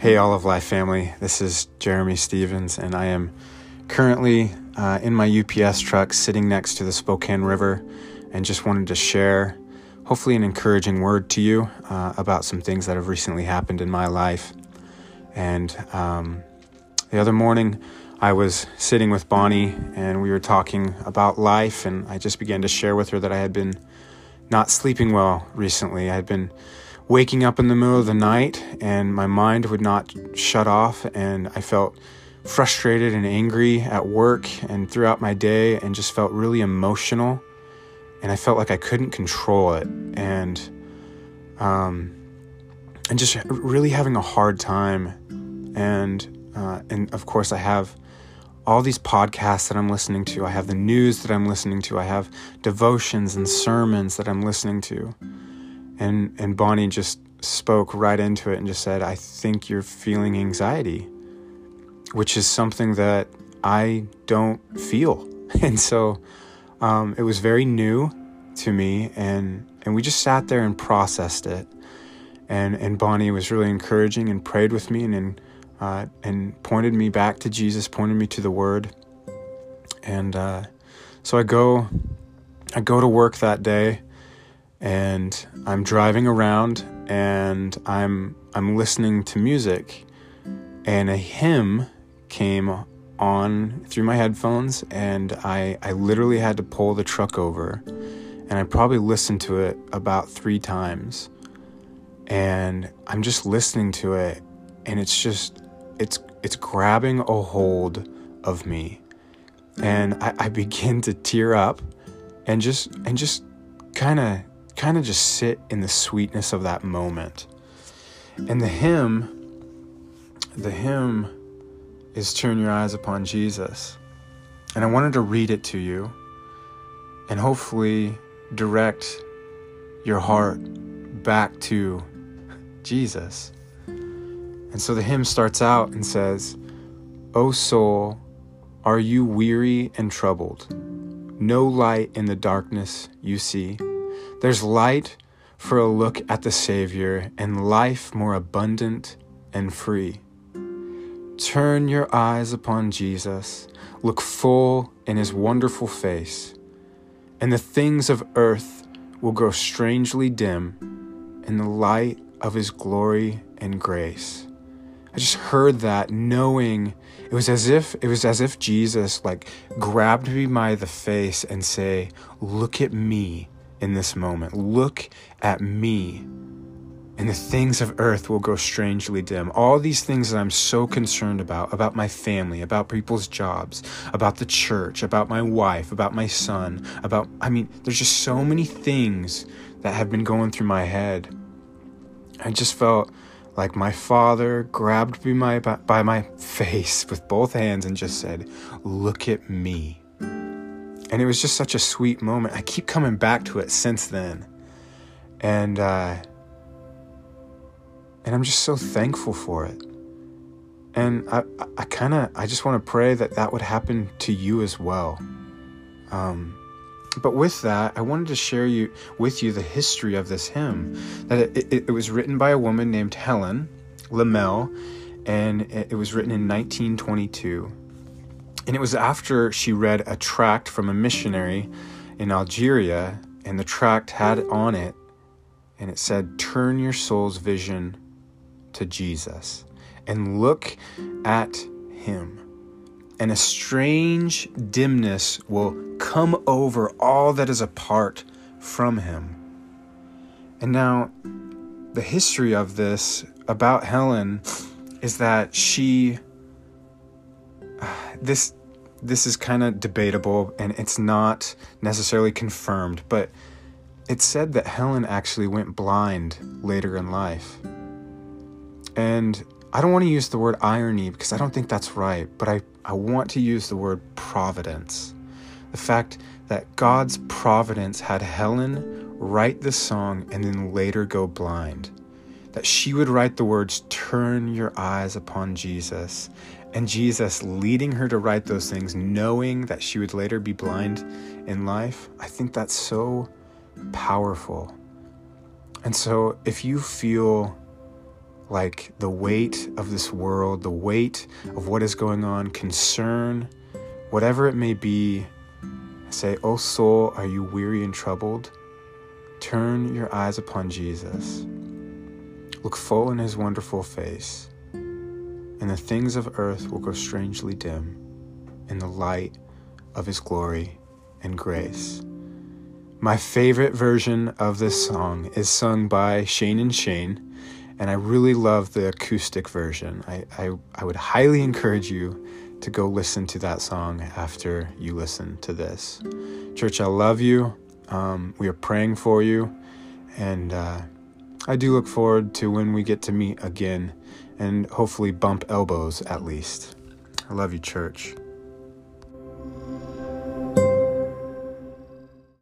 Hey, all of Life family. This is Jeremy Stevens, and I am currently uh, in my UPS truck sitting next to the Spokane River and just wanted to share, hopefully, an encouraging word to you uh, about some things that have recently happened in my life. And um, the other morning, I was sitting with Bonnie and we were talking about life, and I just began to share with her that I had been not sleeping well recently. I had been waking up in the middle of the night and my mind would not shut off and I felt frustrated and angry at work and throughout my day and just felt really emotional and I felt like I couldn't control it and um and just really having a hard time and uh, and of course I have all these podcasts that I'm listening to. I have the news that I'm listening to. I have devotions and sermons that I'm listening to and and Bonnie just spoke right into it and just said, "I think you're feeling anxiety," which is something that I don't feel, and so um, it was very new to me, and and we just sat there and processed it, and and Bonnie was really encouraging and prayed with me and and, uh, and pointed me back to Jesus, pointed me to the Word, and uh, so I go I go to work that day and I'm driving around and I'm I'm listening to music and a hymn came on through my headphones and I I literally had to pull the truck over and I probably listened to it about 3 times. And I'm just listening to it and it's just it's it's grabbing a hold of me. And I, I begin to tear up and just and just kind of kind of just sit in the sweetness of that moment. And the hymn, the hymn is Turn Your Eyes Upon Jesus. And I wanted to read it to you and hopefully direct your heart back to Jesus. And so the hymn starts out and says, O soul, are you weary and troubled? No light in the darkness you see. There's light for a look at the Savior and life more abundant and free. Turn your eyes upon Jesus, look full in his wonderful face, and the things of earth will grow strangely dim in the light of his glory and grace. I just heard that knowing it was as if it was as if Jesus like grabbed me by the face and say, "Look at me in this moment. Look at me. And the things of earth will grow strangely dim. All these things that I'm so concerned about, about my family, about people's jobs, about the church, about my wife, about my son, about, I mean, there's just so many things that have been going through my head. I just felt like my father grabbed me by, by my face with both hands and just said, Look at me. And it was just such a sweet moment. I keep coming back to it since then. And uh, and I'm just so thankful for it. And I, I kind of, I just want to pray that that would happen to you as well. Um, but with that, I wanted to share you with you the history of this hymn. That it, it, it was written by a woman named Helen Lemmel, and it, it was written in 1922. And it was after she read a tract from a missionary in Algeria, and the tract had on it, and it said, Turn your soul's vision to Jesus and look at him. And a strange dimness will come over all that is apart from him. And now, the history of this about Helen is that she this this is kind of debatable and it's not necessarily confirmed, but it's said that Helen actually went blind later in life. And I don't want to use the word irony because I don't think that's right, but I, I want to use the word providence. The fact that God's providence had Helen write the song and then later go blind. That she would write the words, Turn your eyes upon Jesus, and Jesus leading her to write those things, knowing that she would later be blind in life, I think that's so powerful. And so if you feel like the weight of this world, the weight of what is going on, concern, whatever it may be, say, O soul, are you weary and troubled? Turn your eyes upon Jesus. Look full in his wonderful face, and the things of earth will grow strangely dim in the light of his glory and grace. My favorite version of this song is sung by Shane and Shane and I really love the acoustic version. I, I, I would highly encourage you to go listen to that song after you listen to this. Church, I love you. Um, we are praying for you, and uh, I do look forward to when we get to meet again and hopefully bump elbows at least. I love you, church.